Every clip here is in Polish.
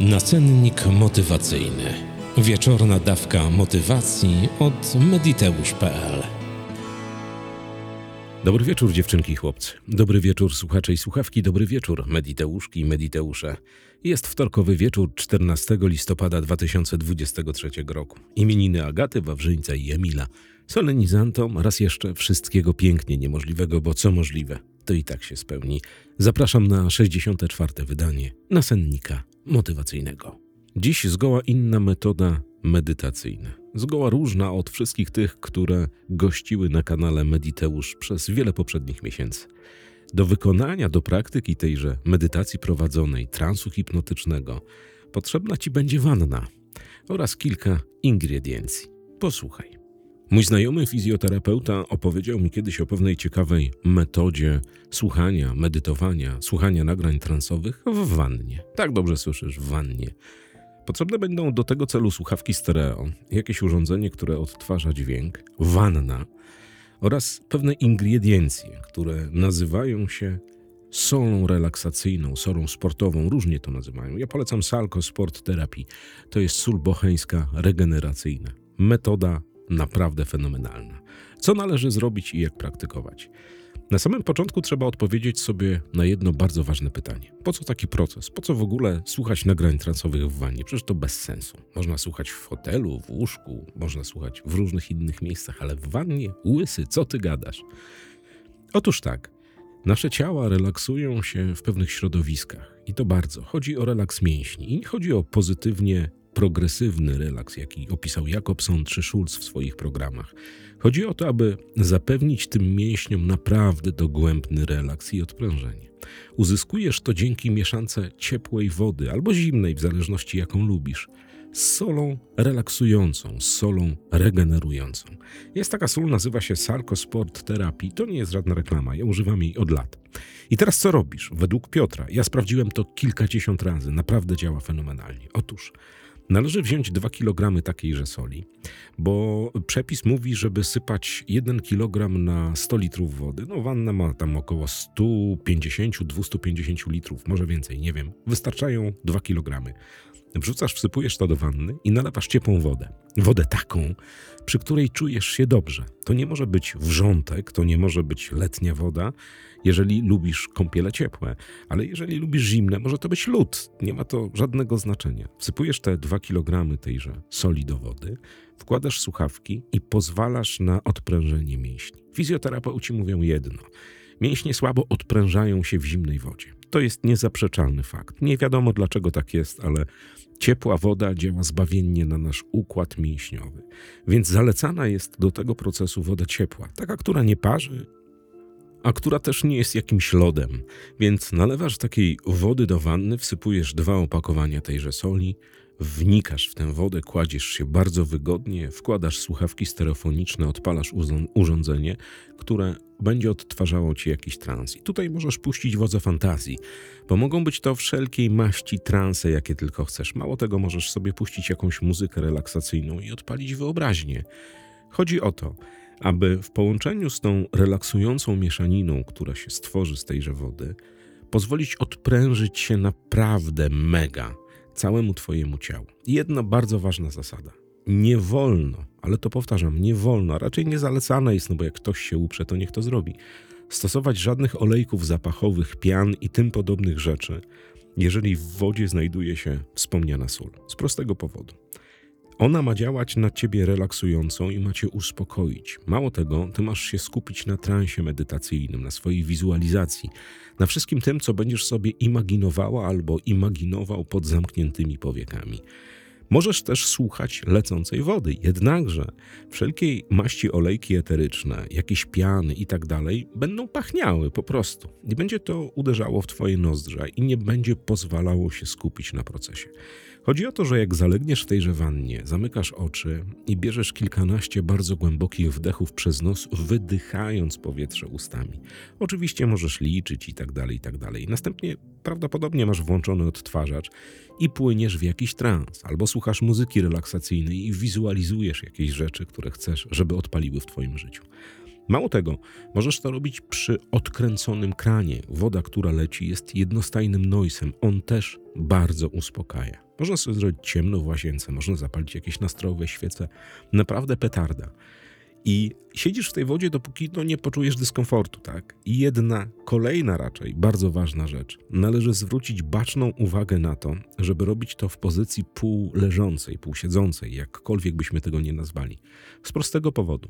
Nacennik motywacyjny. Wieczorna dawka motywacji od mediteusz.pl. Dobry wieczór dziewczynki i chłopcy. Dobry wieczór słuchacze i słuchawki. Dobry wieczór mediteuszki i mediteusze. Jest wtorkowy wieczór 14 listopada 2023 roku. Imieniny Agaty, Wawrzyńca i Emila. Solenizantom raz jeszcze wszystkiego pięknie niemożliwego, bo co możliwe, to i tak się spełni. Zapraszam na 64. wydanie nasennika motywacyjnego. Dziś zgoła inna metoda medytacyjna. Zgoła różna od wszystkich tych, które gościły na kanale Mediteusz przez wiele poprzednich miesięcy. Do wykonania, do praktyki tejże medytacji prowadzonej, transu hipnotycznego, potrzebna ci będzie wanna oraz kilka ingrediencji. Posłuchaj. Mój znajomy fizjoterapeuta opowiedział mi kiedyś o pewnej ciekawej metodzie słuchania, medytowania, słuchania nagrań transowych w wannie. Tak dobrze słyszysz, w wannie. Potrzebne będą do tego celu słuchawki stereo, jakieś urządzenie, które odtwarza dźwięk, wanna oraz pewne ingrediencje, które nazywają się solą relaksacyjną, solą sportową, różnie to nazywają. Ja polecam Salco Sport Therapy. To jest sól bocheńska regeneracyjna. Metoda naprawdę fenomenalna. Co należy zrobić i jak praktykować? Na samym początku trzeba odpowiedzieć sobie na jedno bardzo ważne pytanie. Po co taki proces? Po co w ogóle słuchać nagrań transowych w wannie? Przecież to bez sensu. Można słuchać w hotelu, w łóżku, można słuchać w różnych innych miejscach, ale w wannie? Łysy, co ty gadasz? Otóż tak. Nasze ciała relaksują się w pewnych środowiskach i to bardzo. Chodzi o relaks mięśni i nie chodzi o pozytywnie progresywny relaks, jaki opisał Jakobson czy Schulz w swoich programach. Chodzi o to, aby zapewnić tym mięśniom naprawdę dogłębny relaks i odprężenie. Uzyskujesz to dzięki mieszance ciepłej wody albo zimnej, w zależności jaką lubisz z solą relaksującą, z solą regenerującą. Jest taka sól, nazywa się Sarko Sport Therapy. To nie jest żadna reklama, ja używam jej od lat. I teraz co robisz? Według Piotra, ja sprawdziłem to kilkadziesiąt razy, naprawdę działa fenomenalnie. Otóż Należy wziąć 2 kg takiejże soli, bo przepis mówi, żeby sypać 1 kg na 100 litrów wody. No wanna ma tam około 150-250 litrów, może więcej, nie wiem. Wystarczają 2 kg. Wrzucasz, wsypujesz to do wanny i nalewasz ciepłą wodę. Wodę taką, przy której czujesz się dobrze. To nie może być wrzątek, to nie może być letnia woda, jeżeli lubisz kąpiele ciepłe, ale jeżeli lubisz zimne, może to być lód. Nie ma to żadnego znaczenia. Wsypujesz te 2 kg tejże soli do wody, wkładasz słuchawki i pozwalasz na odprężenie mięśni. Fizjoterapeuci mówią jedno. Mięśnie słabo odprężają się w zimnej wodzie. To jest niezaprzeczalny fakt. Nie wiadomo dlaczego tak jest, ale ciepła woda działa zbawiennie na nasz układ mięśniowy. Więc zalecana jest do tego procesu woda ciepła, taka, która nie parzy, a która też nie jest jakimś lodem. Więc nalewasz takiej wody do wanny, wsypujesz dwa opakowania tejże soli, wnikasz w tę wodę, kładziesz się bardzo wygodnie, wkładasz słuchawki stereofoniczne, odpalasz urządzenie, które będzie odtwarzało ci jakiś trans. I tutaj możesz puścić wodze fantazji, bo mogą być to wszelkiej maści transe, jakie tylko chcesz. Mało tego, możesz sobie puścić jakąś muzykę relaksacyjną i odpalić wyobraźnię. Chodzi o to, aby w połączeniu z tą relaksującą mieszaniną, która się stworzy z tejże wody, pozwolić odprężyć się naprawdę mega całemu Twojemu ciału. Jedna bardzo ważna zasada. Nie wolno, ale to powtarzam, nie wolno, a raczej nie zalecane jest, no bo jak ktoś się uprze, to niech to zrobi, stosować żadnych olejków zapachowych, pian i tym podobnych rzeczy, jeżeli w wodzie znajduje się wspomniana sól. Z prostego powodu. Ona ma działać na ciebie relaksująco i ma cię uspokoić. Mało tego, ty masz się skupić na transie medytacyjnym, na swojej wizualizacji, na wszystkim tym, co będziesz sobie imaginowała albo imaginował pod zamkniętymi powiekami. Możesz też słuchać lecącej wody, jednakże wszelkiej maści olejki eteryczne, jakieś piany i tak dalej będą pachniały po prostu. Nie będzie to uderzało w twoje nozdrza i nie będzie pozwalało się skupić na procesie. Chodzi o to, że jak zalegniesz w tejże wannie, zamykasz oczy i bierzesz kilkanaście bardzo głębokich wdechów przez nos, wydychając powietrze ustami. Oczywiście możesz liczyć i tak dalej, i tak dalej. Następnie prawdopodobnie masz włączony odtwarzacz i płyniesz w jakiś trans, albo słuchasz muzyki relaksacyjnej i wizualizujesz jakieś rzeczy, które chcesz, żeby odpaliły w twoim życiu. Mało tego, możesz to robić przy odkręconym kranie. Woda, która leci, jest jednostajnym noisem. On też bardzo uspokaja. Można sobie zrobić ciemno w łazience, można zapalić jakieś nastrojowe świece. Naprawdę petarda. I siedzisz w tej wodzie, dopóki no, nie poczujesz dyskomfortu, tak? I jedna, kolejna raczej, bardzo ważna rzecz. Należy zwrócić baczną uwagę na to, żeby robić to w pozycji półleżącej, półsiedzącej, jakkolwiek byśmy tego nie nazwali. Z prostego powodu.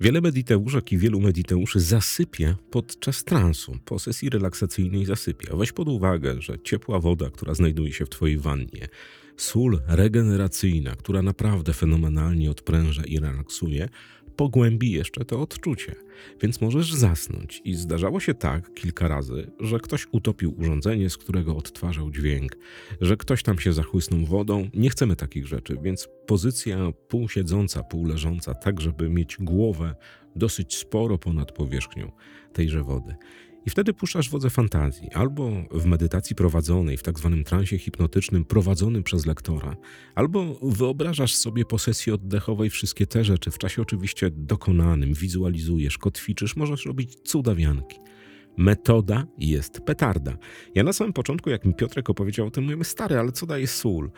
Wiele mediteuszek i wielu mediteuszy zasypia podczas transu, po sesji relaksacyjnej zasypia. Weź pod uwagę, że ciepła woda, która znajduje się w twojej wannie, sól regeneracyjna, która naprawdę fenomenalnie odpręża i relaksuje, pogłębi jeszcze to odczucie, więc możesz zasnąć. I zdarzało się tak kilka razy, że ktoś utopił urządzenie, z którego odtwarzał dźwięk, że ktoś tam się zachłysnął wodą. Nie chcemy takich rzeczy, więc pozycja półsiedząca, półleżąca, tak żeby mieć głowę dosyć sporo ponad powierzchnią tejże wody. I wtedy puszczasz wodze fantazji, albo w medytacji prowadzonej, w tak zwanym transie hipnotycznym prowadzonym przez lektora, albo wyobrażasz sobie po sesji oddechowej wszystkie te rzeczy, w czasie oczywiście dokonanym, wizualizujesz, kotwiczysz, możesz robić cudawianki. Metoda jest petarda. Ja na samym początku, jak mi Piotrek opowiedział o tym, mówimy, stary, ale co daje sól?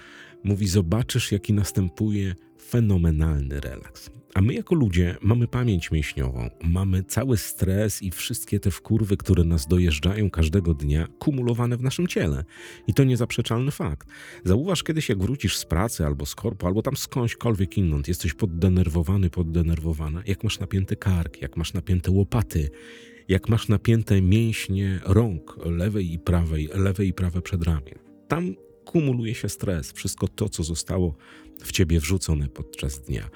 Mówi, zobaczysz, jaki następuje fenomenalny relaks. A my jako ludzie mamy pamięć mięśniową, mamy cały stres i wszystkie te wkurwy, które nas dojeżdżają każdego dnia, kumulowane w naszym ciele. I to niezaprzeczalny fakt. Zauważ kiedyś, jak wrócisz z pracy albo z korpo, albo tam skądśkolwiek inąd, jesteś poddenerwowany, poddenerwowana, jak masz napięty kark, jak masz napięte łopaty, jak masz napięte mięśnie rąk lewej i prawej, lewe i prawe przedramię. Tam kumuluje się stres, wszystko to, co zostało w ciebie wrzucone podczas dnia.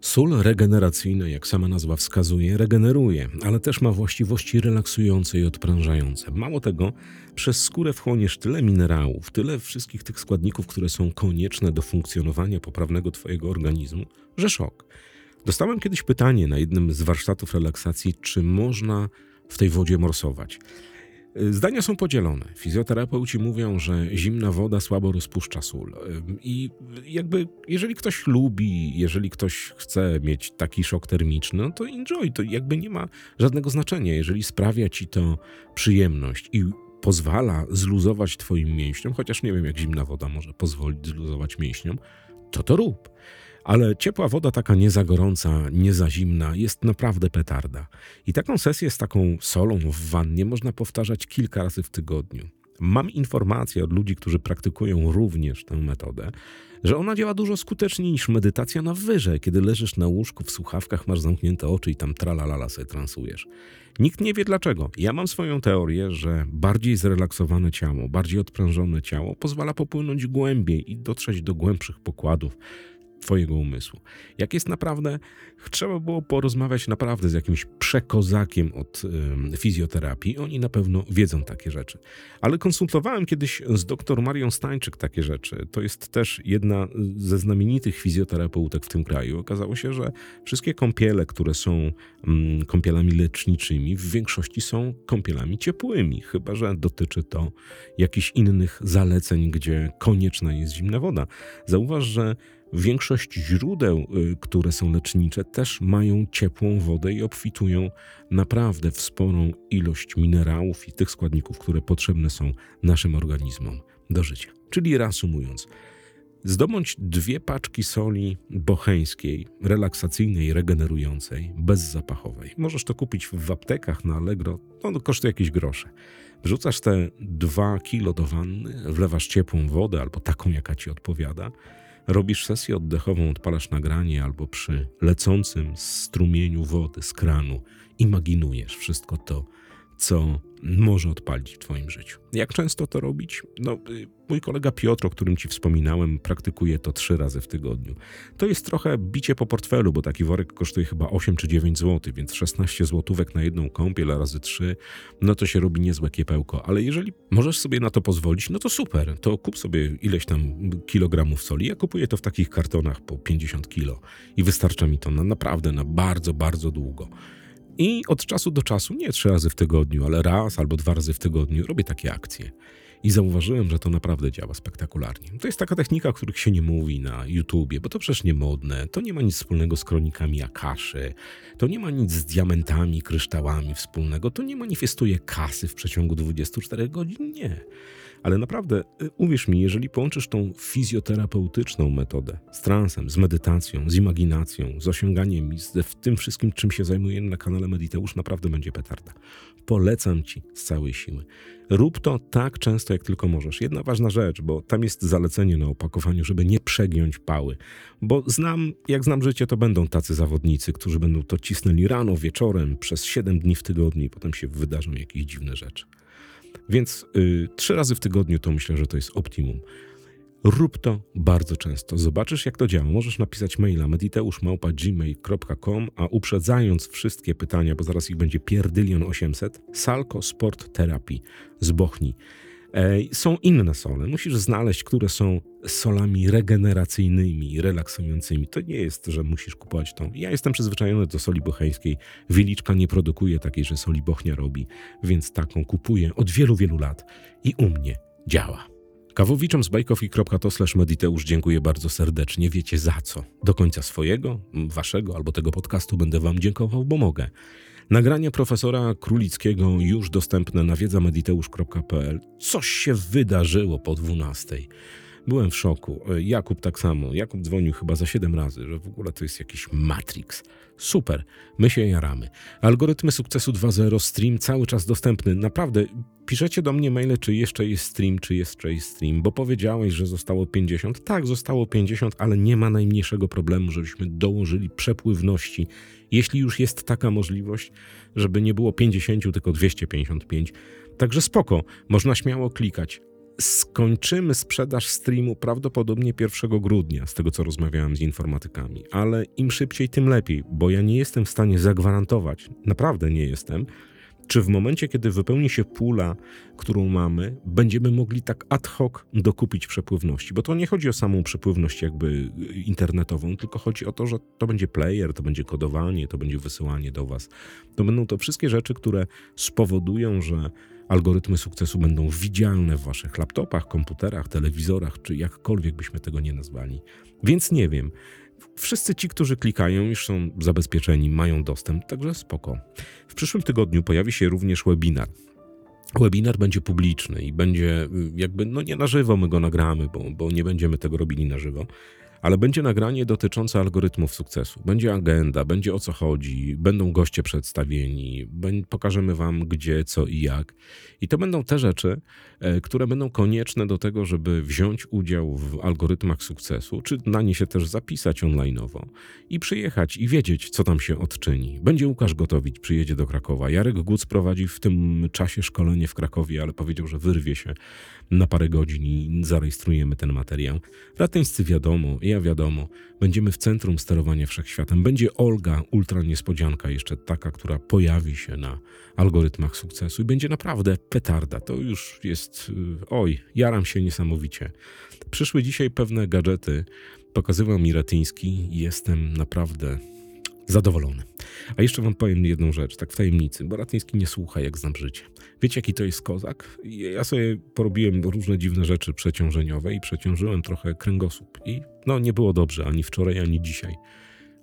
Sól regeneracyjna, jak sama nazwa wskazuje, regeneruje, ale też ma właściwości relaksujące i odprężające. Mało tego, przez skórę wchłoniesz tyle minerałów, tyle wszystkich tych składników, które są konieczne do funkcjonowania poprawnego Twojego organizmu, że szok. Dostałem kiedyś pytanie na jednym z warsztatów relaksacji, czy można w tej wodzie morsować. Zdania są podzielone. Fizjoterapeuci mówią, że zimna woda słabo rozpuszcza sól. I jakby, jeżeli ktoś lubi, jeżeli ktoś chce mieć taki szok termiczny, no to enjoy. To jakby nie ma żadnego znaczenia. Jeżeli sprawia ci to przyjemność i pozwala zluzować twoim mięśniom, chociaż nie wiem, jak zimna woda może pozwolić zluzować mięśniom, to to rób. Ale ciepła woda, taka nie za gorąca, nie za zimna, jest naprawdę petarda. I taką sesję z taką solą w wannie można powtarzać kilka razy w tygodniu. Mam informacje od ludzi, którzy praktykują również tę metodę, że ona działa dużo skuteczniej niż medytacja na wyżej, kiedy leżysz na łóżku w słuchawkach, masz zamknięte oczy i tam tralalala sobie transujesz. Nikt nie wie dlaczego. Ja mam swoją teorię, że bardziej zrelaksowane ciało, bardziej odprężone ciało pozwala popłynąć głębiej i dotrzeć do głębszych pokładów, Twojego umysłu. Jak jest naprawdę, trzeba było porozmawiać naprawdę z jakimś przekozakiem od y, fizjoterapii. Oni na pewno wiedzą takie rzeczy. Ale konsultowałem kiedyś z dr Marią Stańczyk takie rzeczy. To jest też jedna ze znamienitych fizjoterapeutek w tym kraju. Okazało się, że wszystkie kąpiele, które są y, kąpielami leczniczymi, w większości są kąpielami ciepłymi, chyba że dotyczy to jakichś innych zaleceń, gdzie konieczna jest zimna woda. Zauważ, że Większość źródeł, y, które są lecznicze, też mają ciepłą wodę i obfitują naprawdę w sporą ilość minerałów i tych składników, które potrzebne są naszym organizmom do życia. Czyli reasumując, zdobądź dwie paczki soli bocheńskiej, relaksacyjnej, regenerującej, bezzapachowej. Możesz to kupić w aptekach na Allegro, to kosztuje jakieś grosze. Wrzucasz te dwa kilo do wanny, wlewasz ciepłą wodę albo taką, jaka ci odpowiada – Robisz sesję oddechową, odpalasz nagranie albo przy lecącym strumieniu wody z kranu imaginujesz wszystko to, co może odpalić w Twoim życiu. Jak często to robić? No, y, mój kolega Piotr, o którym Ci wspominałem, praktykuje to trzy razy w tygodniu. To jest trochę bicie po portfelu, bo taki worek kosztuje chyba 8 czy 9 zł, więc 16 złotówek na jedną kąpiel razy 3, no to się robi niezłe kiepełko. Ale jeżeli możesz sobie na to pozwolić, no to super, to kup sobie ileś tam kilogramów soli. Ja kupuję to w takich kartonach po 50 kilo i wystarcza mi to na naprawdę na bardzo, bardzo długo. I od czasu do czasu, nie trzy razy w tygodniu, ale raz albo dwa razy w tygodniu robię takie akcje. I zauważyłem, że to naprawdę działa spektakularnie. To jest taka technika, o których się nie mówi na YouTubie, bo to przecież nie modne. To nie ma nic wspólnego z kronikami Akaszy. To nie ma nic z diamentami, kryształami wspólnego. To nie manifestuje kasy w przeciągu 24 godzin. Nie. Ale naprawdę, y, uwierz mi, jeżeli połączysz tą fizjoterapeutyczną metodę z transem, z medytacją, z imaginacją, z osiąganiem i z tym wszystkim, czym się zajmujemy na kanale Mediteusz, naprawdę będzie petarda. Polecam ci z całej siły. Rób to tak często, jak tylko możesz. Jedna ważna rzecz, bo tam jest zalecenie na opakowaniu, żeby nie przegiąć pały. Bo znam, jak znam życie, to będą tacy zawodnicy, którzy będą to cisnęli rano, wieczorem, przez 7 dni w tygodniu i potem się wydarzą jakieś dziwne rzeczy. Więc y, trzy razy w tygodniu to myślę, że to jest optimum. Rób to bardzo często. Zobaczysz, jak to działa. Możesz napisać maila mediteuszmałpa.gmail.com, a uprzedzając wszystkie pytania, bo zaraz ich będzie pierdylion 800, Salko Sport Terapii z Bochni. Są inne sole. Musisz znaleźć, które są solami regeneracyjnymi, relaksującymi. To nie jest, że musisz kupować tą. Ja jestem przyzwyczajony do soli bocheńskiej. Wiliczka nie produkuje takiej, że soli bochnia robi, więc taką kupuję od wielu, wielu lat i u mnie działa. Kawowiczom z bajkofi.to mediteusz dziękuję bardzo serdecznie. Wiecie za co. Do końca swojego, waszego albo tego podcastu będę wam dziękował, bo mogę. Nagranie profesora Królickiego już dostępne na wiedzamediteusz.pl. Coś się wydarzyło po 12. Byłem w szoku. Jakub tak samo. Jakub dzwonił chyba za 7 razy, że w ogóle to jest jakiś Matrix. Super, my się jaramy. Algorytmy sukcesu 2.0 stream cały czas dostępny. Naprawdę, piszecie do mnie maile, czy jeszcze jest stream, czy jeszcze jest stream, bo powiedziałeś, że zostało 50. Tak, zostało 50, ale nie ma najmniejszego problemu, żebyśmy dołożyli przepływności. Jeśli już jest taka możliwość, żeby nie było 50, tylko 255. Także spoko, można śmiało klikać skończymy sprzedaż streamu prawdopodobnie 1 grudnia, z tego co rozmawiałem z informatykami, ale im szybciej, tym lepiej, bo ja nie jestem w stanie zagwarantować, naprawdę nie jestem, czy w momencie, kiedy wypełni się pula, którą mamy, będziemy mogli tak ad hoc dokupić przepływności. Bo to nie chodzi o samą przepływność jakby internetową, tylko chodzi o to, że to będzie player, to będzie kodowanie, to będzie wysyłanie do Was. To będą to wszystkie rzeczy, które spowodują, że algorytmy sukcesu będą widzialne w waszych laptopach, komputerach, telewizorach, czy jakkolwiek byśmy tego nie nazwali. Więc nie wiem. Wszyscy ci, którzy klikają, już są zabezpieczeni, mają dostęp, także spoko. W przyszłym tygodniu pojawi się również webinar. Webinar będzie publiczny i będzie y, jakby, no nie na żywo my go nagramy, bo, bo nie będziemy tego robili na żywo, ale będzie nagranie dotyczące algorytmów sukcesu. Będzie agenda, będzie o co chodzi, będą goście przedstawieni, pokażemy Wam gdzie, co i jak. I to będą te rzeczy, e, które będą konieczne do tego, żeby wziąć udział w algorytmach sukcesu, czy na nie się też zapisać onlineowo i przyjechać i wiedzieć, co tam się odczyni. Będzie Łukasz Gotowicz, przyjedzie do Krakowa. Jarek Guc prowadzi w tym czasie szkolenie w Krakowie, ale powiedział, że wyrwie się na parę godzin i zarejestrujemy ten materiał. Ratyńscy wiadomo, ja wiadomo, będziemy w centrum sterowania wszechświatem. Będzie Olga, ultra niespodzianka, jeszcze taka, która pojawi się na algorytmach sukcesu i będzie naprawdę petarda. To już jest, y, oj, jaram się niesamowicie. Przyszły dzisiaj pewne gadżety, pokazywał mi Ratyński jestem naprawdę zadowolony. A jeszcze wam powiem jedną rzecz, tak w tajemnicy, bo Ratyński nie słucha, jak znam życie. Wiecie, jaki to jest kozak? Ja sobie porobiłem różne dziwne rzeczy przeciążeniowe i przeciążyłem trochę kręgosłup. I no, nie było dobrze ani wczoraj, ani dzisiaj.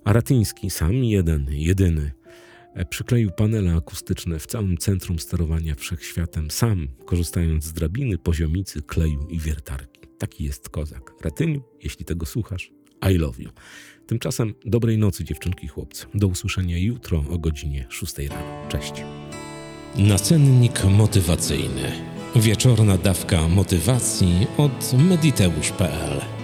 A Ratyński, sam jeden, jedyny, e, przykleił panele akustyczne w całym centrum sterowania wszechświatem, sam, korzystając z drabiny, poziomicy, kleju i wiertarki. Taki jest kozak. Ratyniu, jeśli tego słuchasz, I love you. Tymczasem dobrej nocy dziewczynki chłopcy. Do usłyszenia jutro o godzinie 6 rano. Cześć. Nacennik motywacyjny. Wieczorna dawka motywacji od mediteusz.pl